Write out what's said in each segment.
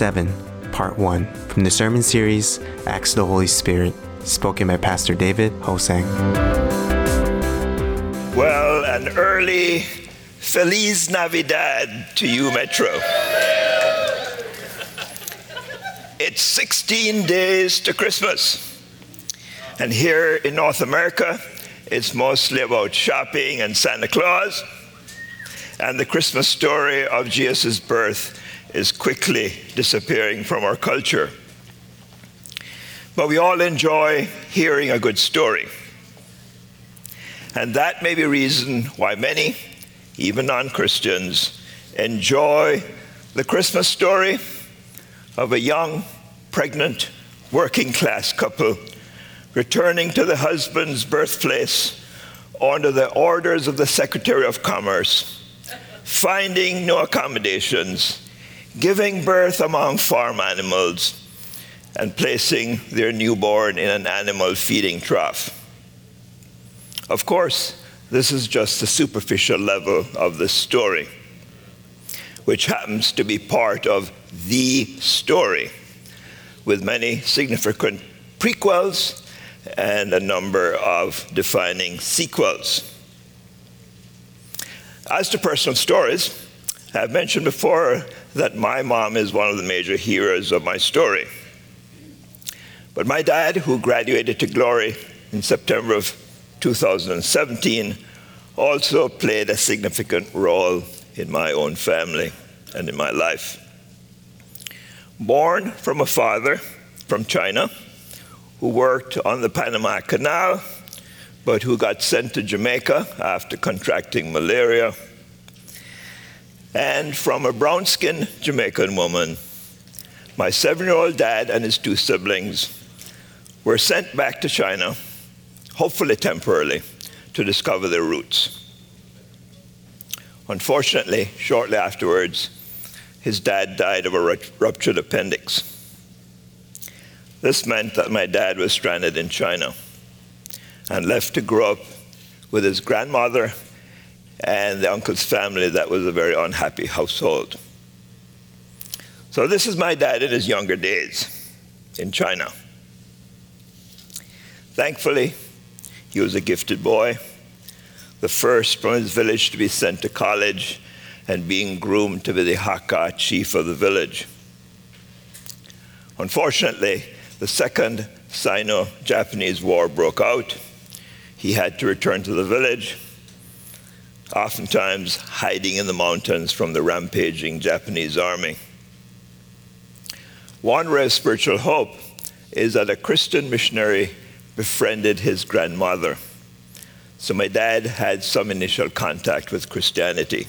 7, Part 1, from the sermon series Acts of the Holy Spirit, spoken by Pastor David Ho Sang. Well, an early Feliz Navidad to you, Metro. It's 16 days to Christmas. And here in North America, it's mostly about shopping and Santa Claus. And the Christmas story of Jesus' birth is quickly disappearing from our culture. But we all enjoy hearing a good story. And that may be reason why many, even non Christians, enjoy the Christmas story of a young, pregnant, working class couple returning to the husband's birthplace under the orders of the Secretary of Commerce, finding no accommodations giving birth among farm animals, and placing their newborn in an animal feeding trough. Of course, this is just the superficial level of the story, which happens to be part of the story, with many significant prequels and a number of defining sequels. As to personal stories, I've mentioned before that my mom is one of the major heroes of my story. But my dad, who graduated to glory in September of 2017, also played a significant role in my own family and in my life. Born from a father from China who worked on the Panama Canal, but who got sent to Jamaica after contracting malaria and from a brown skinned Jamaican woman. My seven year old dad and his two siblings were sent back to China, hopefully temporarily, to discover their roots. Unfortunately, shortly afterwards, his dad died of a ruptured appendix. This meant that my dad was stranded in China and left to grow up with his grandmother and the uncle's family, that was a very unhappy household. So, this is my dad in his younger days in China. Thankfully, he was a gifted boy, the first from his village to be sent to college and being groomed to be the Hakka chief of the village. Unfortunately, the second Sino Japanese War broke out. He had to return to the village oftentimes hiding in the mountains from the rampaging Japanese army. One ray of spiritual hope is that a Christian missionary befriended his grandmother. So my dad had some initial contact with Christianity.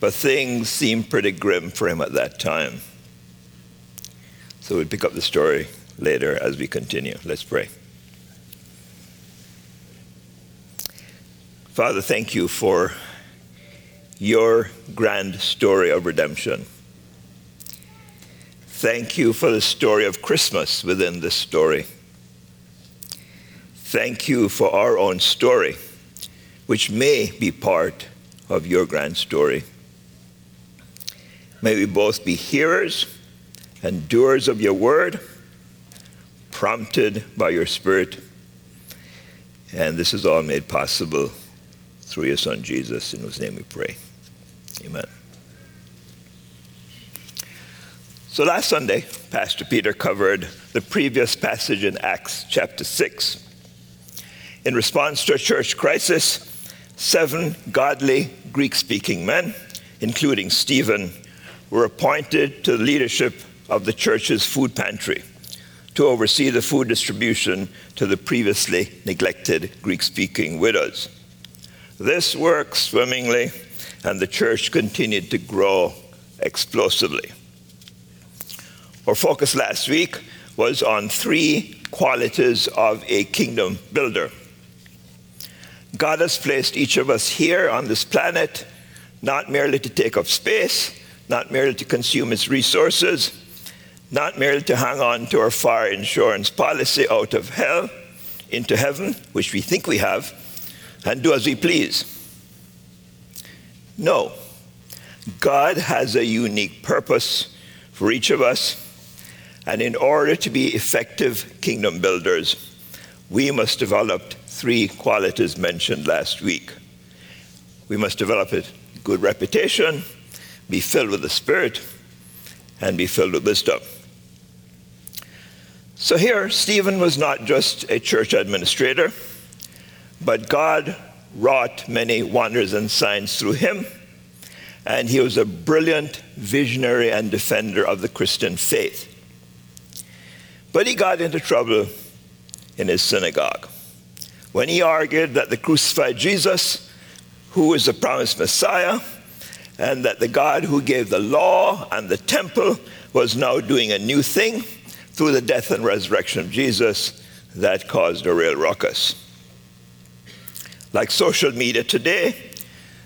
But things seemed pretty grim for him at that time. So we'll pick up the story later as we continue. Let's pray. Father, thank you for your grand story of redemption. Thank you for the story of Christmas within this story. Thank you for our own story, which may be part of your grand story. May we both be hearers and doers of your word, prompted by your Spirit. And this is all made possible through your Son Jesus, in whose name we pray. Amen. So last Sunday, Pastor Peter covered the previous passage in Acts chapter 6. In response to a church crisis, seven godly Greek speaking men, including Stephen, were appointed to the leadership of the church's food pantry to oversee the food distribution to the previously neglected Greek speaking widows. This worked swimmingly, and the church continued to grow explosively. Our focus last week was on three qualities of a kingdom builder. God has placed each of us here on this planet not merely to take up space, not merely to consume its resources, not merely to hang on to our fire insurance policy out of hell into heaven, which we think we have, and do as we please. No. God has a unique purpose for each of us. And in order to be effective kingdom builders, we must develop three qualities mentioned last week. We must develop a good reputation, be filled with the Spirit, and be filled with wisdom. So here, Stephen was not just a church administrator, but God wrought many wonders and signs through him, and he was a brilliant visionary and defender of the Christian faith. But he got into trouble in his synagogue when he argued that the crucified Jesus, who was the promised Messiah, and that the God who gave the law and the temple was now doing a new thing through the death and resurrection of Jesus, that caused a real ruckus. Like social media today,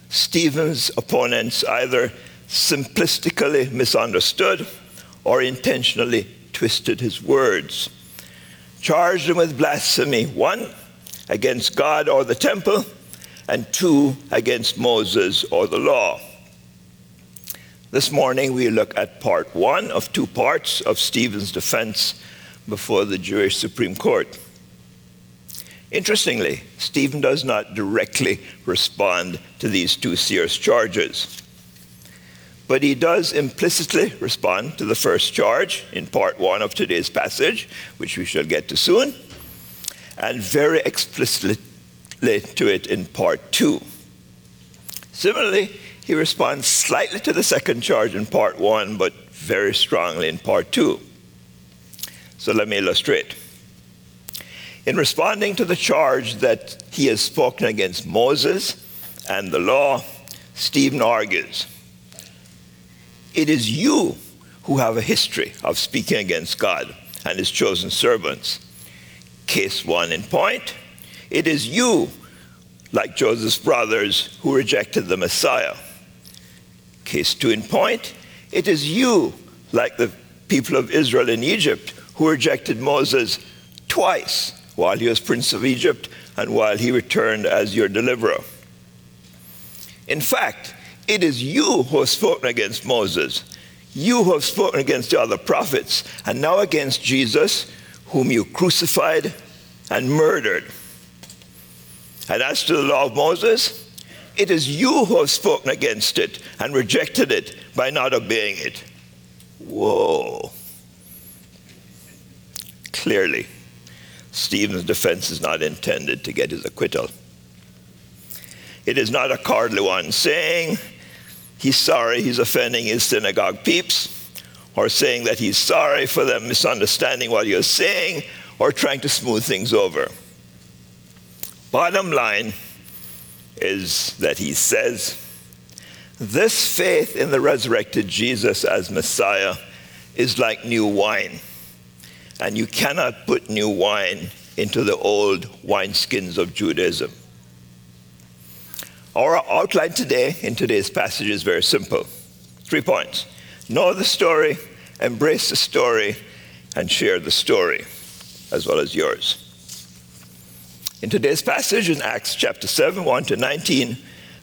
Stephen's opponents either simplistically misunderstood or intentionally twisted his words. Charged him with blasphemy, one, against God or the temple, and two, against Moses or the law. This morning we look at part one of two parts of Stephen's defense before the Jewish Supreme Court. Interestingly, Stephen does not directly respond to these two serious charges. But he does implicitly respond to the first charge in part one of today's passage, which we shall get to soon, and very explicitly to it in part two. Similarly, he responds slightly to the second charge in part one, but very strongly in part two. So let me illustrate. In responding to the charge that he has spoken against Moses and the law, Stephen argues it is you who have a history of speaking against God and his chosen servants. Case one in point it is you, like Joseph's brothers, who rejected the Messiah. Case two in point it is you, like the people of Israel in Egypt, who rejected Moses twice while he was prince of Egypt and while he returned as your deliverer. In fact, it is you who have spoken against Moses, you who have spoken against the other prophets, and now against Jesus, whom you crucified and murdered. And as to the law of Moses, it is you who have spoken against it and rejected it by not obeying it. Whoa. Clearly, Stephen's defense is not intended to get his acquittal. It is not a cowardly one saying he's sorry he's offending his synagogue peeps, or saying that he's sorry for them misunderstanding what he was saying, or trying to smooth things over. Bottom line is that he says, This faith in the resurrected Jesus as Messiah is like new wine and you cannot put new wine into the old wineskins of Judaism. Our outline today in today's passage is very simple three points know the story, embrace the story, and share the story as well as yours. In today's passage in Acts chapter 7, 1 to 19,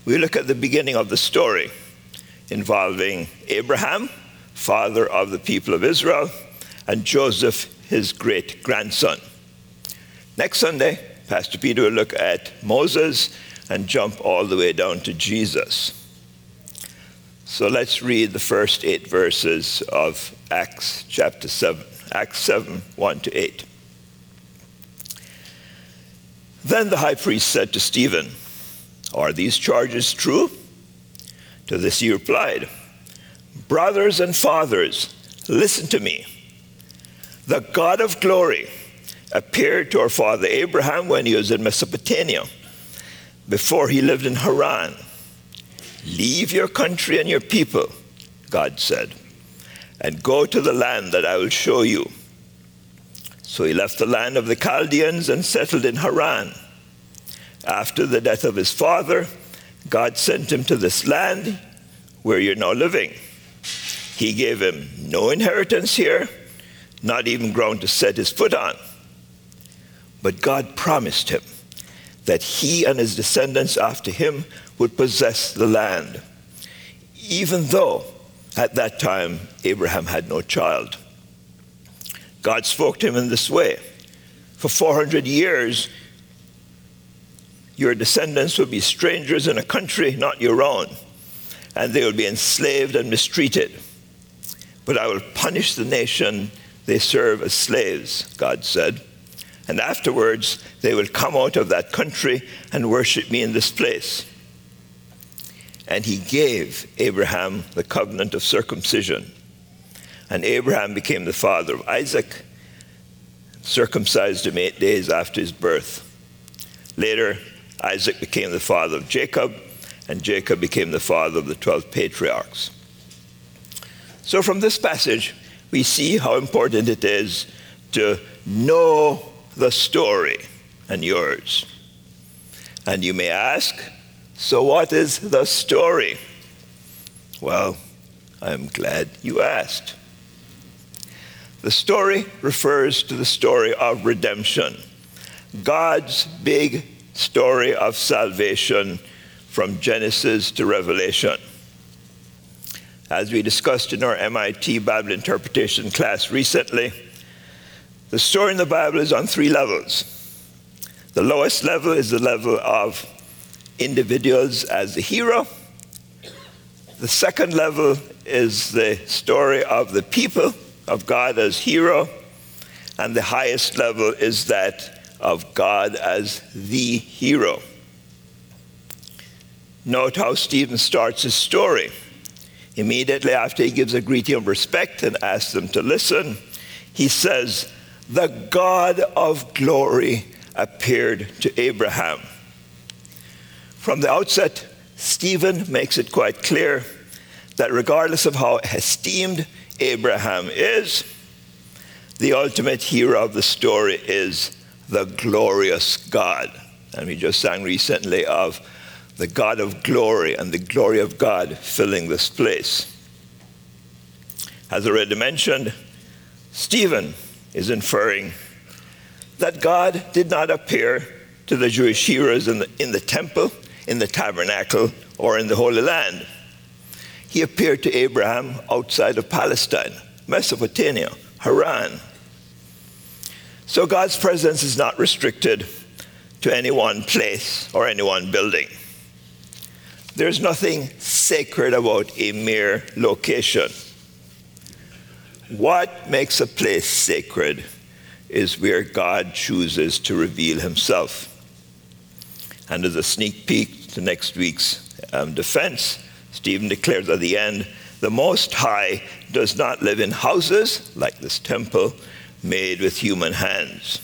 we look at the beginning of the story involving Abraham, father of the people of Israel, and Joseph, his great grandson. Next Sunday, Pastor Peter will look at Moses and jump all the way down to Jesus. So let's read the first eight verses of Acts chapter 7, Acts 7, 1 to 8. Then the high priest said to Stephen, Are these charges true? To this he replied, Brothers and fathers, listen to me the God of glory appeared to our father Abraham when he was in Mesopotamia, before he lived in Haran. Leave your country and your people, God said, and go to the land that I will show you. So he left the land of the Chaldeans and settled in Haran. After the death of his father, God sent him to this land where you're now living. He gave him no inheritance here not even ground to set his foot on. But God promised him that he and his descendants after him would possess the land, even though At that time, Abraham had no child. God spoke to him in this way For 400 years, your descendants will be strangers in a country not your own, and they will be enslaved and mistreated. But I will punish the nation they serve as slaves, God said. And afterwards, they will come out of that country and worship me in this place. And he gave Abraham the covenant of circumcision. And Abraham became the father of Isaac, circumcised him eight days after his birth. Later, Isaac became the father of Jacob, and Jacob became the father of the 12 patriarchs. So, from this passage, we see how important it is to know the story and yours. And you may ask, so what is the story? Well, I'm glad you asked. The story refers to the story of redemption, God's big story of salvation from Genesis to Revelation. As we discussed in our MIT Bible interpretation class recently, the story in the Bible is on three levels. The lowest level is the level of individuals as the hero. The second level is the story of the people of God as hero. And the highest level is that of God as the hero. Note how Stephen starts his story. Immediately after he gives a greeting of respect and asks them to listen, he says, The God of glory appeared to Abraham. From the outset, Stephen makes it quite clear that regardless of how esteemed Abraham is, the ultimate hero of the story is the glorious God. And we just sang recently of the God of glory and the glory of God filling this place. As already mentioned, Stephen is inferring that God did not appear to the Jewish heroes in the, in the temple, in the tabernacle, or in the Holy Land. He appeared to Abraham outside of Palestine, Mesopotamia, Haran, so God's presence is not restricted to any one place or any one building. There's nothing sacred about a mere location. What makes a place sacred is where God chooses to reveal himself. And as a sneak peek to next week's um, defense, Stephen declares at the end the Most High does not live in houses like this temple made with human hands.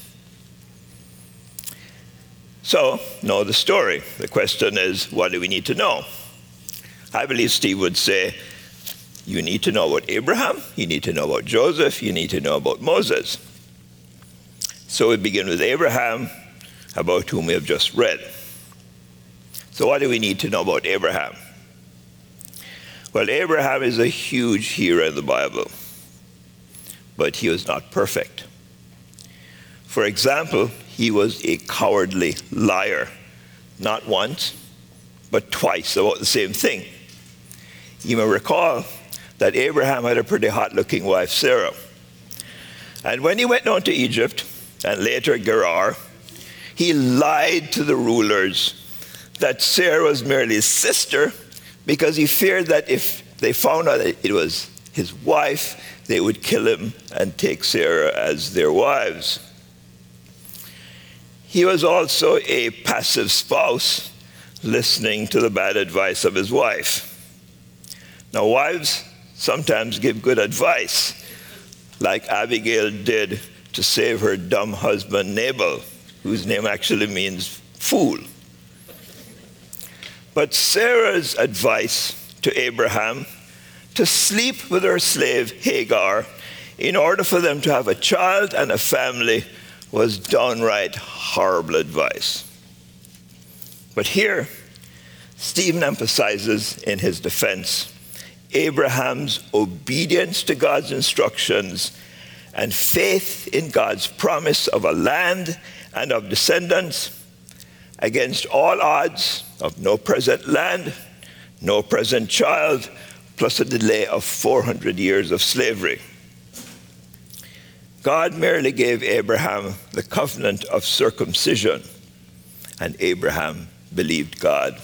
So, know the story. The question is, what do we need to know? I believe Steve would say, you need to know about Abraham, you need to know about Joseph, you need to know about Moses. So we begin with Abraham, about whom we have just read. So, what do we need to know about Abraham? Well, Abraham is a huge hero in the Bible but he was not perfect. For example, he was a cowardly liar, not once, but twice about the same thing. You may recall that Abraham had a pretty hot looking wife, Sarah. And when he went down to Egypt and later Gerar, he lied to the rulers that Sarah was merely his sister because he feared that if they found out that it was his wife, they would kill him and take Sarah as their wives. He was also a passive spouse, listening to the bad advice of his wife. Now, wives sometimes give good advice, like Abigail did to save her dumb husband Nabal, whose name actually means fool. But Sarah's advice to Abraham to sleep with her slave Hagar in order for them to have a child and a family was downright horrible advice. But here, Stephen emphasizes in his defense Abraham's obedience to God's instructions and faith in God's promise of a land and of descendants against all odds of no present land, no present child, plus a delay of 400 years of slavery. God merely gave Abraham the covenant of circumcision, and Abraham believed God.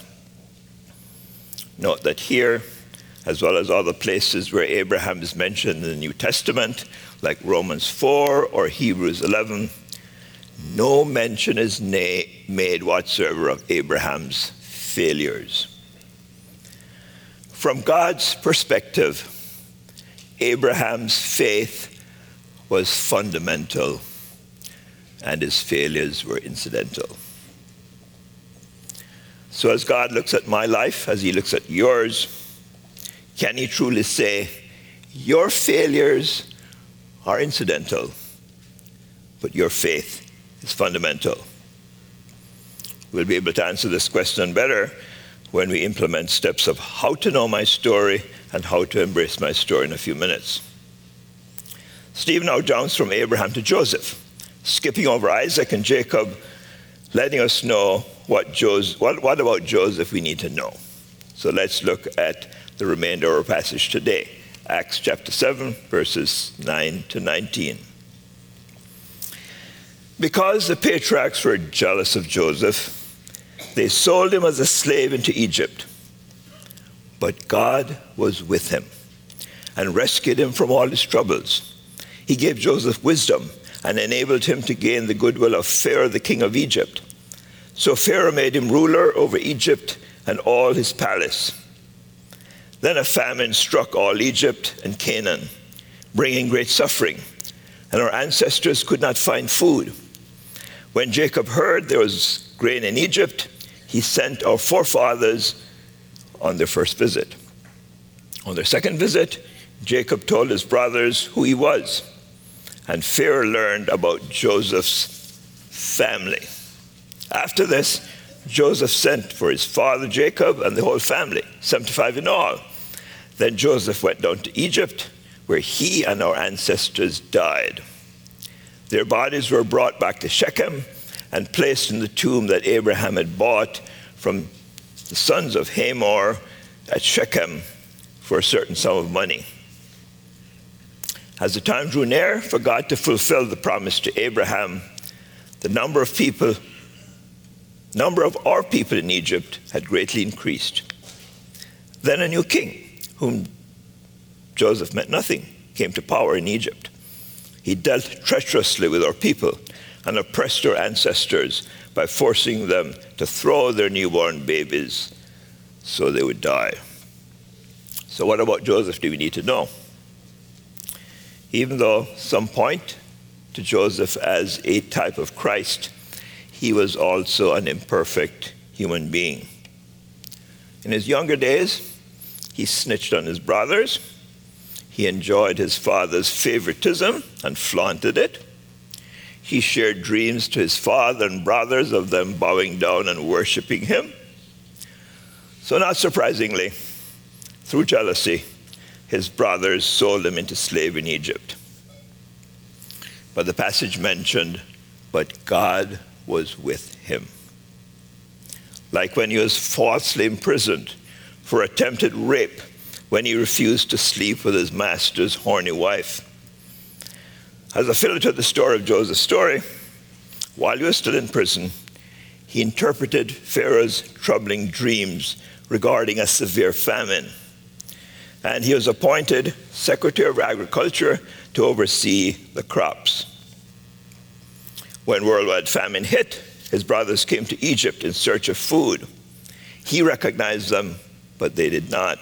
Note that here, as well as other places where Abraham is mentioned in the New Testament, like Romans 4 or Hebrews 11, no mention is na- made whatsoever of Abraham's failures. From God's perspective, Abraham's faith was fundamental and his failures were incidental. So, as God looks at my life, as he looks at yours, can he truly say, Your failures are incidental, but your faith is fundamental? We'll be able to answer this question better when we implement steps of how to know my story and how to embrace my story in a few minutes. Steve now jumps from Abraham to Joseph, skipping over Isaac and Jacob, letting us know what, Joseph, what, what about Joseph we need to know. So let's look at the remainder of our passage today Acts chapter 7, verses 9 to 19. Because the patriarchs were jealous of Joseph, they sold him as a slave into Egypt. But God was with him and rescued him from all his troubles. He gave Joseph wisdom and enabled him to gain the goodwill of Pharaoh, the king of Egypt. So Pharaoh made him ruler over Egypt and all his palace. Then a famine struck all Egypt and Canaan, bringing great suffering, and our ancestors could not find food. When Jacob heard there was grain in Egypt, he sent our forefathers on their first visit. On their second visit, Jacob told his brothers who he was, and Pharaoh learned about Joseph's family. After this, Joseph sent for his father Jacob and the whole family, 75 in all. Then Joseph went down to Egypt, where he and our ancestors died. Their bodies were brought back to Shechem and placed in the tomb that Abraham had bought from the sons of Hamor at Shechem for a certain sum of money. As the time drew near for God to fulfill the promise to Abraham, the number of people, number of our people in Egypt had greatly increased. Then a new king, whom Joseph meant nothing, came to power in Egypt. He dealt treacherously with our people and oppressed our ancestors by forcing them to throw their newborn babies so they would die. So, what about Joseph do we need to know? Even though some point to Joseph as a type of Christ, he was also an imperfect human being. In his younger days, he snitched on his brothers. He enjoyed his father's favoritism and flaunted it. He shared dreams to his father and brothers of them bowing down and worshiping him. So, not surprisingly, through jealousy, his brothers sold him into slavery in Egypt. But the passage mentioned, but God was with him. Like when he was falsely imprisoned for attempted rape when he refused to sleep with his master's horny wife. As a filler to the story of Joseph's story, while he was still in prison, he interpreted Pharaoh's troubling dreams regarding a severe famine. And he was appointed Secretary of Agriculture to oversee the crops. When worldwide famine hit, his brothers came to Egypt in search of food. He recognized them, but they did not.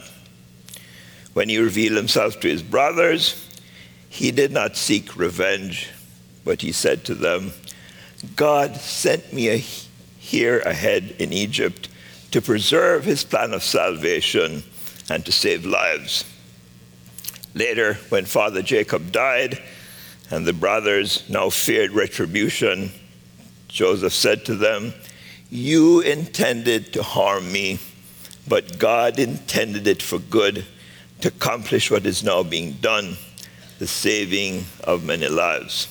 When he revealed himself to his brothers, he did not seek revenge, but he said to them, God sent me here ahead in Egypt to preserve his plan of salvation and to save lives. Later, when Father Jacob died and the brothers now feared retribution, Joseph said to them, You intended to harm me, but God intended it for good to accomplish what is now being done the saving of many lives.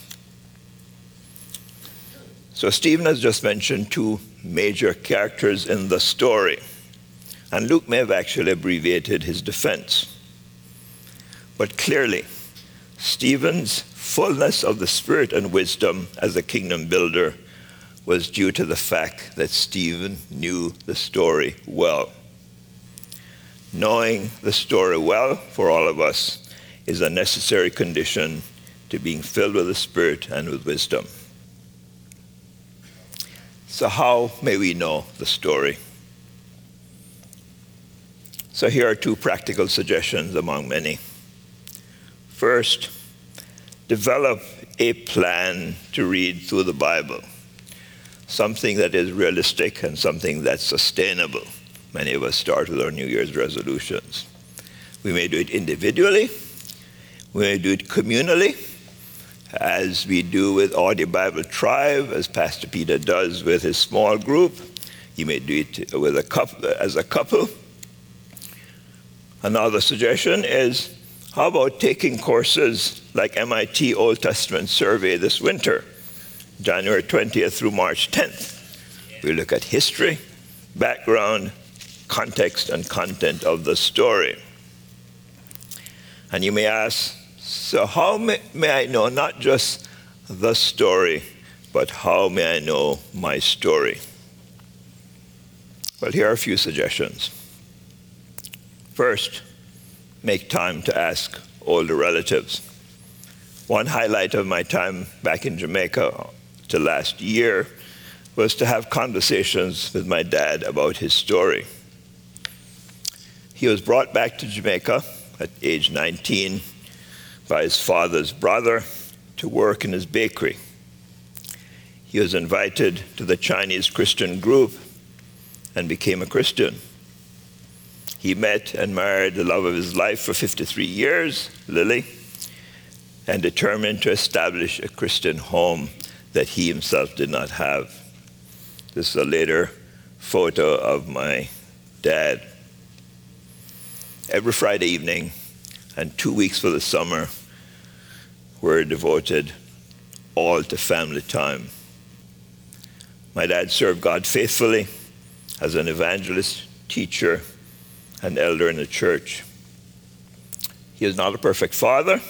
So, Stephen has just mentioned two major characters in the story, and Luke may have actually abbreviated his defense. But clearly, Stephen's fullness of the Spirit and wisdom as a kingdom builder was due to the fact that Stephen knew the story well. Knowing the story well for all of us is a necessary condition to being filled with the Spirit and with wisdom. So, how may we know the story? So, here are two practical suggestions among many. First, develop a plan to read through the Bible, something that is realistic and something that's sustainable. Many of us start with our New Year's resolutions. We may do it individually, we may do it communally, as we do with Audio Bible Tribe, as Pastor Peter does with his small group. You may do it with a couple, as a couple. Another suggestion is how about taking courses like MIT Old Testament Survey this winter, January 20th through March 10th? We look at history, background, context, and content of the story. And you may ask, so, how may, may I know not just the story, but how may I know my story? Well, here are a few suggestions. First, make time to ask older relatives. One highlight of my time back in Jamaica to last year was to have conversations with my dad about his story. He was brought back to Jamaica at age 19 by his father's brother to work in his bakery. He was invited to the Chinese Christian group and became a Christian. He met and married the love of his life for 53 years, Lily, and determined to establish a Christian home that he himself did not have. This is a later photo of my dad. Every Friday evening and two weeks for the summer, were devoted all to family time. My dad served God faithfully as an evangelist, teacher, and elder in the church. He is not a perfect father.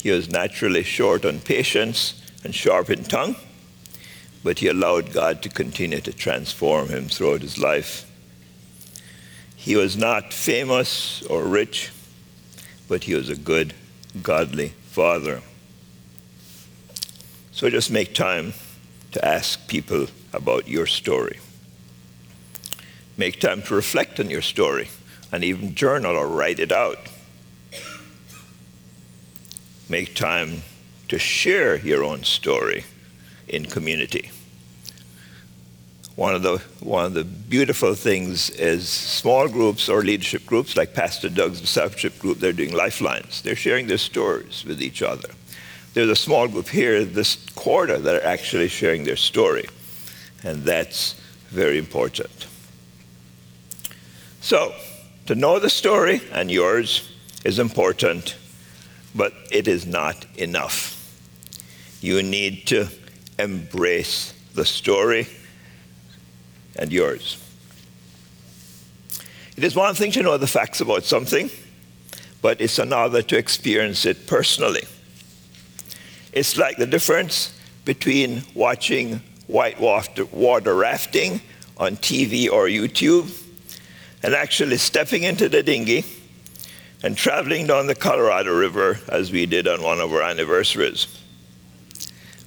He was naturally short on patience and sharp in tongue, but he allowed God to continue to transform him throughout his life. He was not famous or rich, but he was a good, godly Father. So just make time to ask people about your story. Make time to reflect on your story and even journal or write it out. Make time to share your own story in community. One of, the, one of the beautiful things is small groups or leadership groups like Pastor Doug's discipleship group, they're doing lifelines. They're sharing their stories with each other. There's a small group here this quarter that are actually sharing their story, and that's very important. So, to know the story and yours is important, but it is not enough. You need to embrace the story and yours. It is one thing to know the facts about something, but it's another to experience it personally. It's like the difference between watching whitewater rafting on TV or YouTube and actually stepping into the dinghy and traveling down the Colorado River as we did on one of our anniversaries.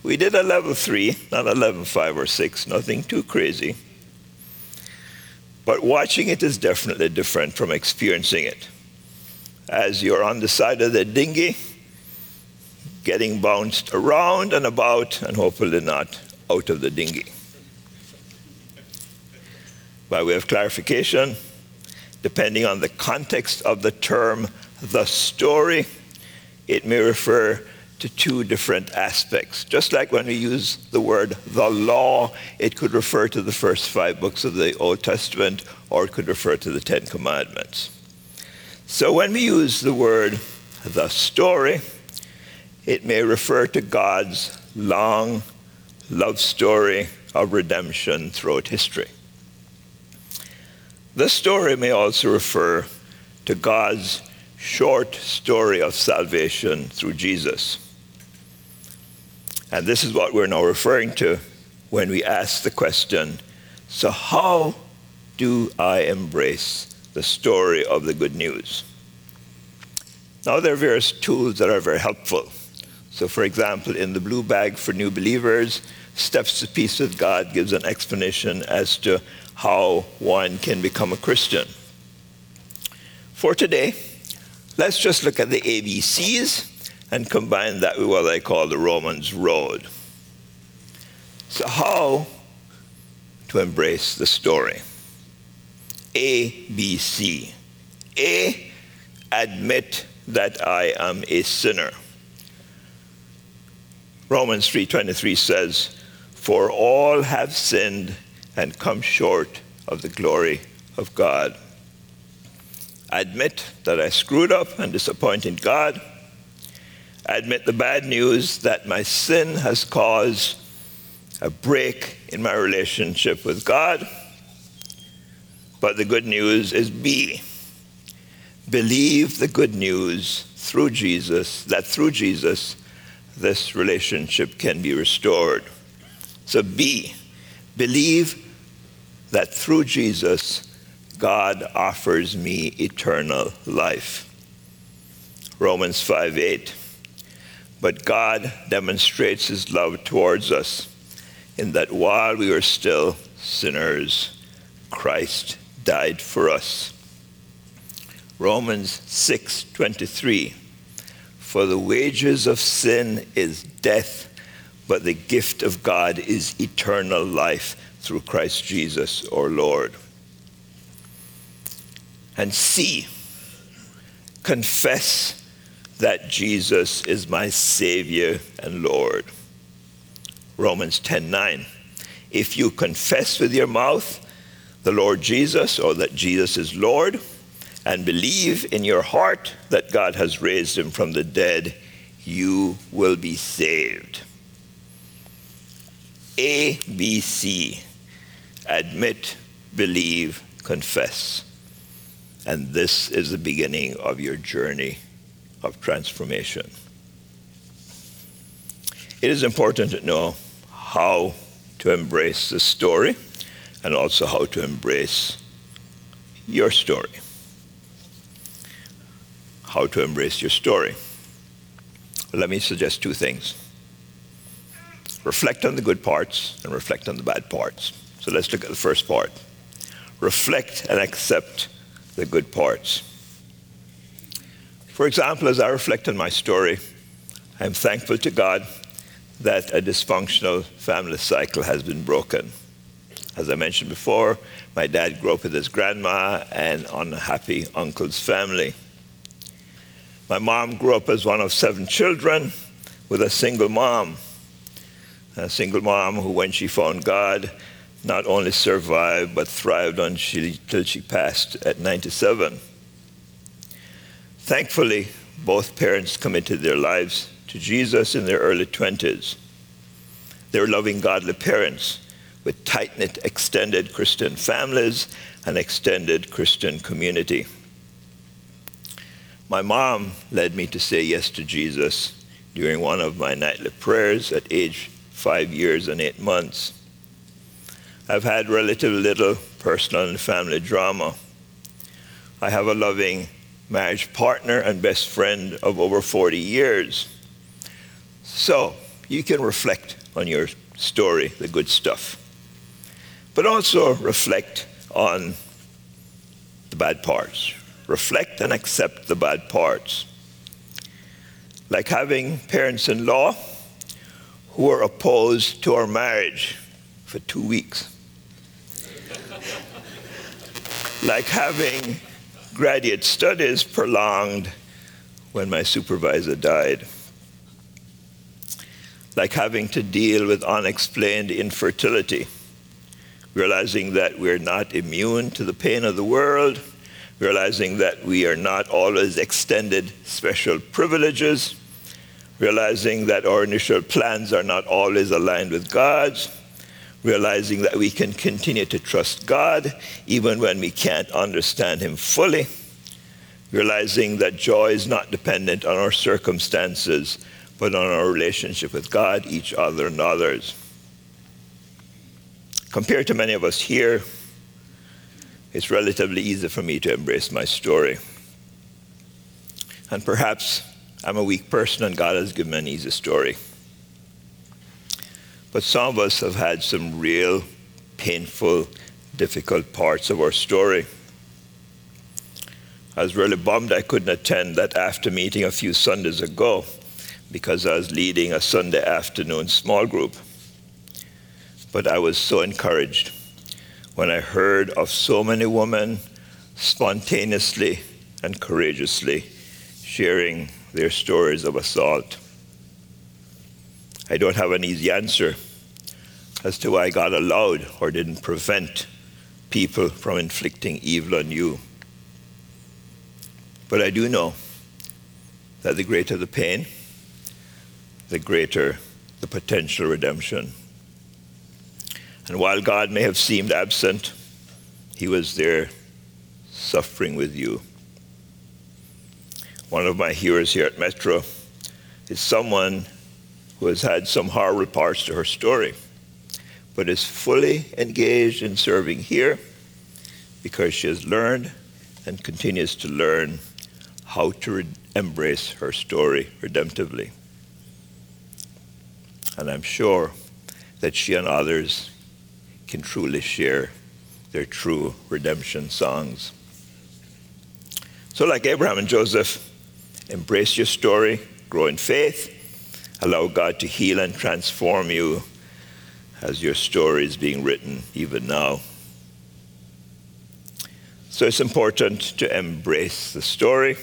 We did a level three, not a level five or six, nothing too crazy. But watching it is definitely different from experiencing it. As you're on the side of the dinghy, getting bounced around and about, and hopefully not out of the dinghy. By way of clarification, depending on the context of the term the story, it may refer to two different aspects. Just like when we use the word the law, it could refer to the first five books of the Old Testament or it could refer to the Ten Commandments. So when we use the word the story, it may refer to God's long love story of redemption throughout history. The story may also refer to God's short story of salvation through Jesus. And this is what we're now referring to when we ask the question so, how do I embrace the story of the good news? Now, there are various tools that are very helpful. So, for example, in the blue bag for new believers, Steps to Peace with God gives an explanation as to how one can become a Christian. For today, let's just look at the ABCs and combine that with what I call the Romans Road. So, how to embrace the story? A, B, C. A, admit that I am a sinner. Romans 3:23 says, "For all have sinned and come short of the glory of God." I admit that I screwed up and disappointed God. I admit the bad news that my sin has caused a break in my relationship with God. But the good news is B. Believe the good news through Jesus, that through Jesus, this relationship can be restored. So, B. Believe that through Jesus, God offers me eternal life. Romans 5 8. But God demonstrates his love towards us in that while we were still sinners, Christ died for us. Romans 6:23 For the wages of sin is death, but the gift of God is eternal life through Christ Jesus our Lord. And C, confess that Jesus is my Savior and Lord. Romans 10:9. If you confess with your mouth the Lord Jesus or that Jesus is Lord and believe in your heart that God has raised him from the dead, you will be saved. A B C admit, believe, confess. And this is the beginning of your journey of transformation. It is important to know how to embrace the story and also how to embrace your story. How to embrace your story. Let me suggest two things reflect on the good parts and reflect on the bad parts. So let's look at the first part. Reflect and accept the good parts. For example, as I reflect on my story, I'm thankful to God that a dysfunctional family cycle has been broken. As I mentioned before, my dad grew up with his grandma and unhappy uncle's family. My mom grew up as one of seven children with a single mom. A single mom who, when she found God, not only survived but thrived until she passed at 97. Thankfully, both parents committed their lives to Jesus in their early 20s. They were loving, godly parents with tight knit, extended Christian families and extended Christian community. My mom led me to say yes to Jesus during one of my nightly prayers at age five years and eight months. I've had relatively little personal and family drama. I have a loving marriage partner and best friend of over 40 years. So you can reflect on your story, the good stuff, but also reflect on the bad parts. Reflect and accept the bad parts. Like having parents in law who are opposed to our marriage for two weeks. like having graduate studies prolonged when my supervisor died. Like having to deal with unexplained infertility, realizing that we're not immune to the pain of the world, realizing that we are not always extended special privileges, realizing that our initial plans are not always aligned with God's, realizing that we can continue to trust God even when we can't understand Him fully, realizing that joy is not dependent on our circumstances, but on our relationship with God, each other, and others. Compared to many of us here, it's relatively easy for me to embrace my story. And perhaps I'm a weak person and God has given me an easy story. But some of us have had some real painful, difficult parts of our story. I was really bummed I couldn't attend that after meeting a few Sundays ago because I was leading a Sunday afternoon small group. But I was so encouraged when I heard of so many women spontaneously and courageously sharing their stories of assault. I don't have an easy answer as to why God allowed or didn't prevent people from inflicting evil on you. But I do know that the greater the pain, the greater the potential redemption. And while God may have seemed absent, he was there suffering with you. One of my heroes here at Metro is someone who has had some horrible parts to her story, but is fully engaged in serving here because she has learned and continues to learn how to re- embrace her story redemptively. And I'm sure that she and others can truly share their true redemption songs. So, like Abraham and Joseph, embrace your story, grow in faith, allow God to heal and transform you as your story is being written even now. So, it's important to embrace the story,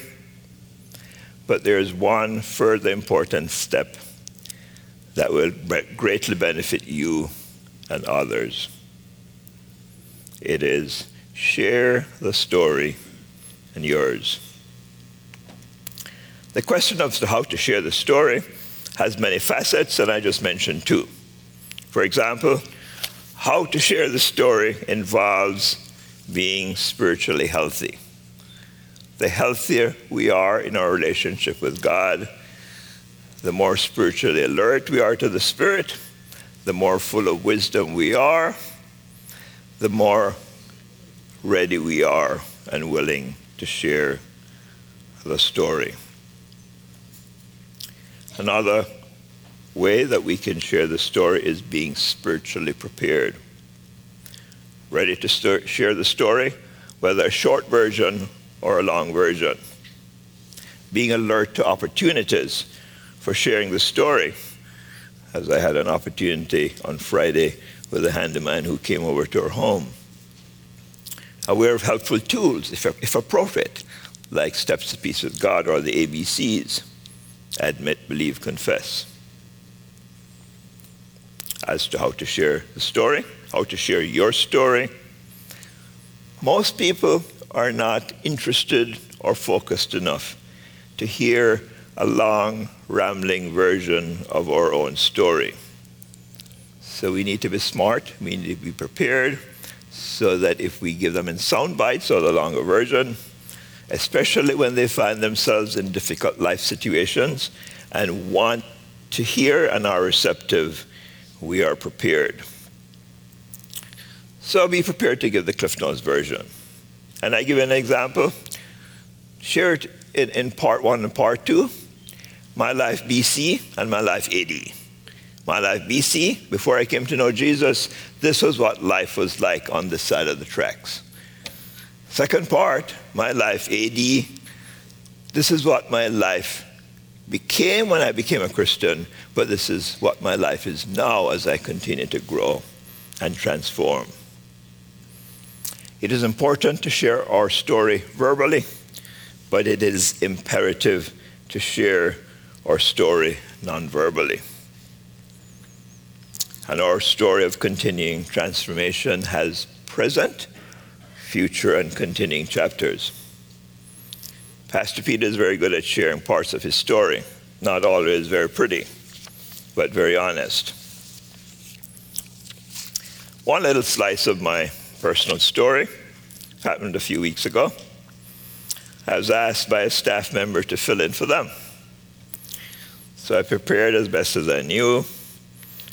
but there's one further important step that will greatly benefit you and others. It is share the story and yours. The question of how to share the story has many facets, and I just mentioned two. For example, how to share the story involves being spiritually healthy. The healthier we are in our relationship with God, the more spiritually alert we are to the Spirit, the more full of wisdom we are, the more ready we are and willing to share the story. Another way that we can share the story is being spiritually prepared. Ready to share the story, whether a short version or a long version. Being alert to opportunities for sharing the story, as I had an opportunity on Friday with a handyman who came over to our home. Aware of helpful tools, if, if appropriate, like Steps to Peace with God or the ABCs admit, believe, confess. As to how to share the story, how to share your story, most people are not interested or focused enough to hear a long, rambling version of our own story. So we need to be smart, we need to be prepared, so that if we give them in sound bites or the longer version, especially when they find themselves in difficult life situations and want to hear and are receptive, we are prepared. So be prepared to give the Cliff Notes version. And I give an example. Share it in, in part one and part two my life BC and my life AD my life BC, before I came to know Jesus, this was what life was like on this side of the tracks. Second part, my life AD, this is what my life became when I became a Christian, but this is what my life is now as I continue to grow and transform. It is important to share our story verbally, but it is imperative to share our story non verbally. And our story of continuing transformation has present, future, and continuing chapters. Pastor Peter is very good at sharing parts of his story. Not always very pretty, but very honest. One little slice of my personal story happened a few weeks ago. I was asked by a staff member to fill in for them. So I prepared as best as I knew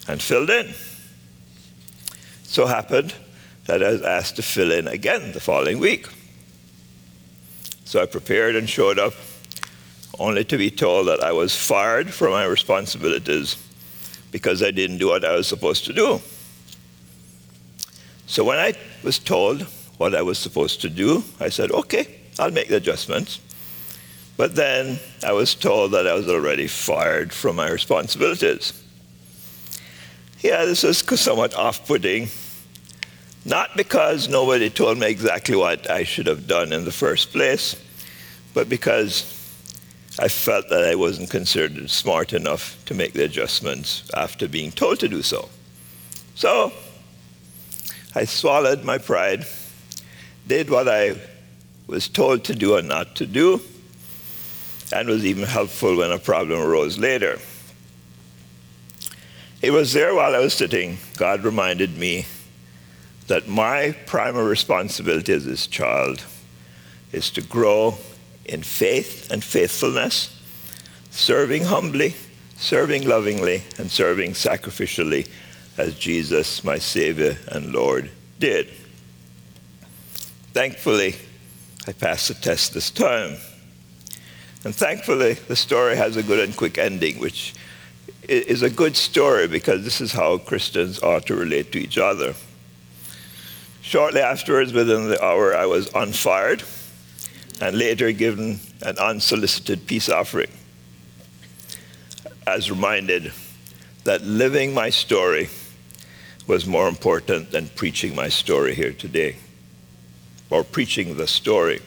and filled in. So happened that I was asked to fill in again the following week. So I prepared and showed up, only to be told that I was fired from my responsibilities because I didn't do what I was supposed to do. So when I was told what I was supposed to do, I said, okay, I'll make the adjustments. But then I was told that I was already fired from my responsibilities. Yeah, this was somewhat off putting. Not because nobody told me exactly what I should have done in the first place, but because I felt that I wasn't considered smart enough to make the adjustments after being told to do so. So I swallowed my pride, did what I was told to do and not to do, and was even helpful when a problem arose later. It was there while I was sitting, God reminded me that my primary responsibility as his child is to grow in faith and faithfulness, serving humbly, serving lovingly, and serving sacrificially as Jesus, my Savior and Lord, did. Thankfully, I passed the test this time. And thankfully, the story has a good and quick ending, which is a good story because this is how Christians ought to relate to each other. Shortly afterwards, within the hour, I was unfired and later given an unsolicited peace offering. As reminded that living my story was more important than preaching my story here today, or preaching the story.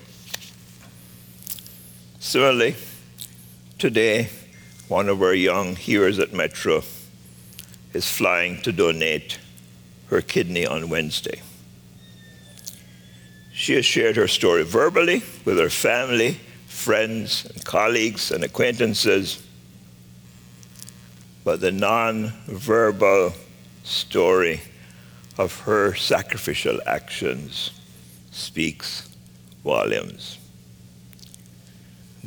Similarly, today, one of our young hearers at Metro is flying to donate her kidney on Wednesday. She has shared her story verbally with her family, friends, and colleagues and acquaintances, but the non-verbal story of her sacrificial actions speaks volumes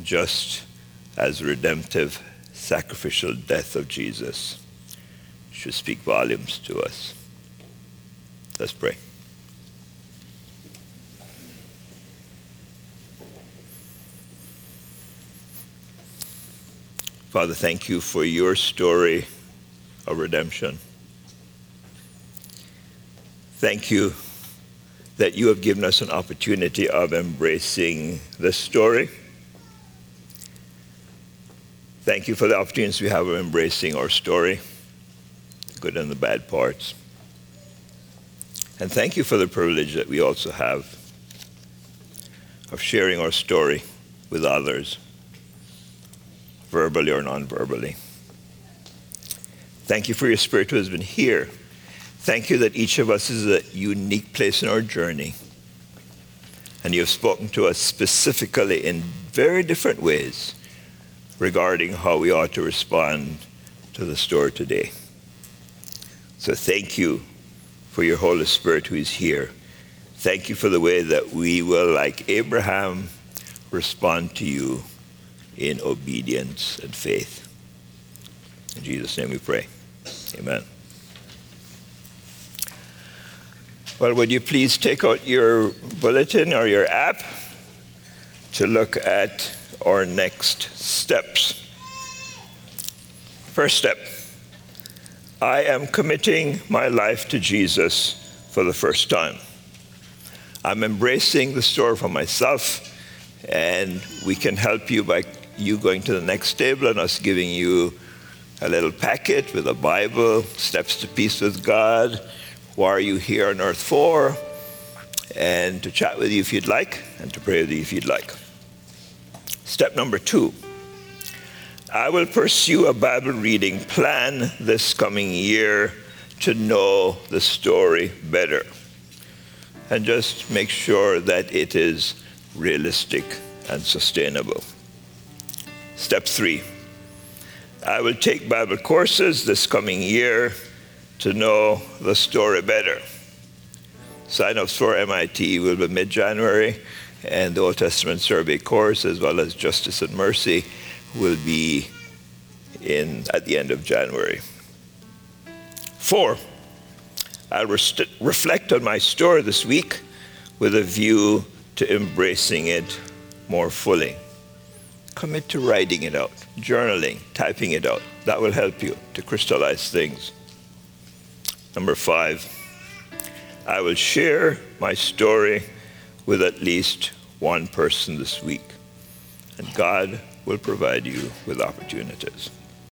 just as redemptive sacrificial death of Jesus should speak volumes to us. Let's pray. Father, thank you for your story of redemption. Thank you that you have given us an opportunity of embracing this story Thank you for the opportunities we have of embracing our story, the good and the bad parts. And thank you for the privilege that we also have of sharing our story with others, verbally or non-verbally. Thank you for your spirit who has been here. Thank you that each of us is a unique place in our journey. And you have spoken to us specifically in very different ways regarding how we ought to respond to the store today. So thank you for your Holy Spirit who is here. Thank you for the way that we will, like Abraham, respond to you in obedience and faith. In Jesus' name we pray. Amen. Well, would you please take out your bulletin or your app to look at our next steps. First step I am committing my life to Jesus for the first time. I'm embracing the story for myself, and we can help you by you going to the next table and us giving you a little packet with a Bible, Steps to Peace with God, Why are you here on earth for, and to chat with you if you'd like, and to pray with you if you'd like. Step number two I will pursue a Bible reading plan this coming year to know the story better. And just make sure that it is realistic and sustainable. Step three I will take Bible courses this coming year to know the story better. Sign ups for MIT will be mid January and the Old Testament Survey course, as well as Justice and Mercy, will be in at the end of January. Four, I'll reflect on my story this week with a view to embracing it more fully. Commit to writing it out, journaling, typing it out. That will help you to crystallize things. Number five, I will share my story with at least one person this week, and God will provide you with opportunities.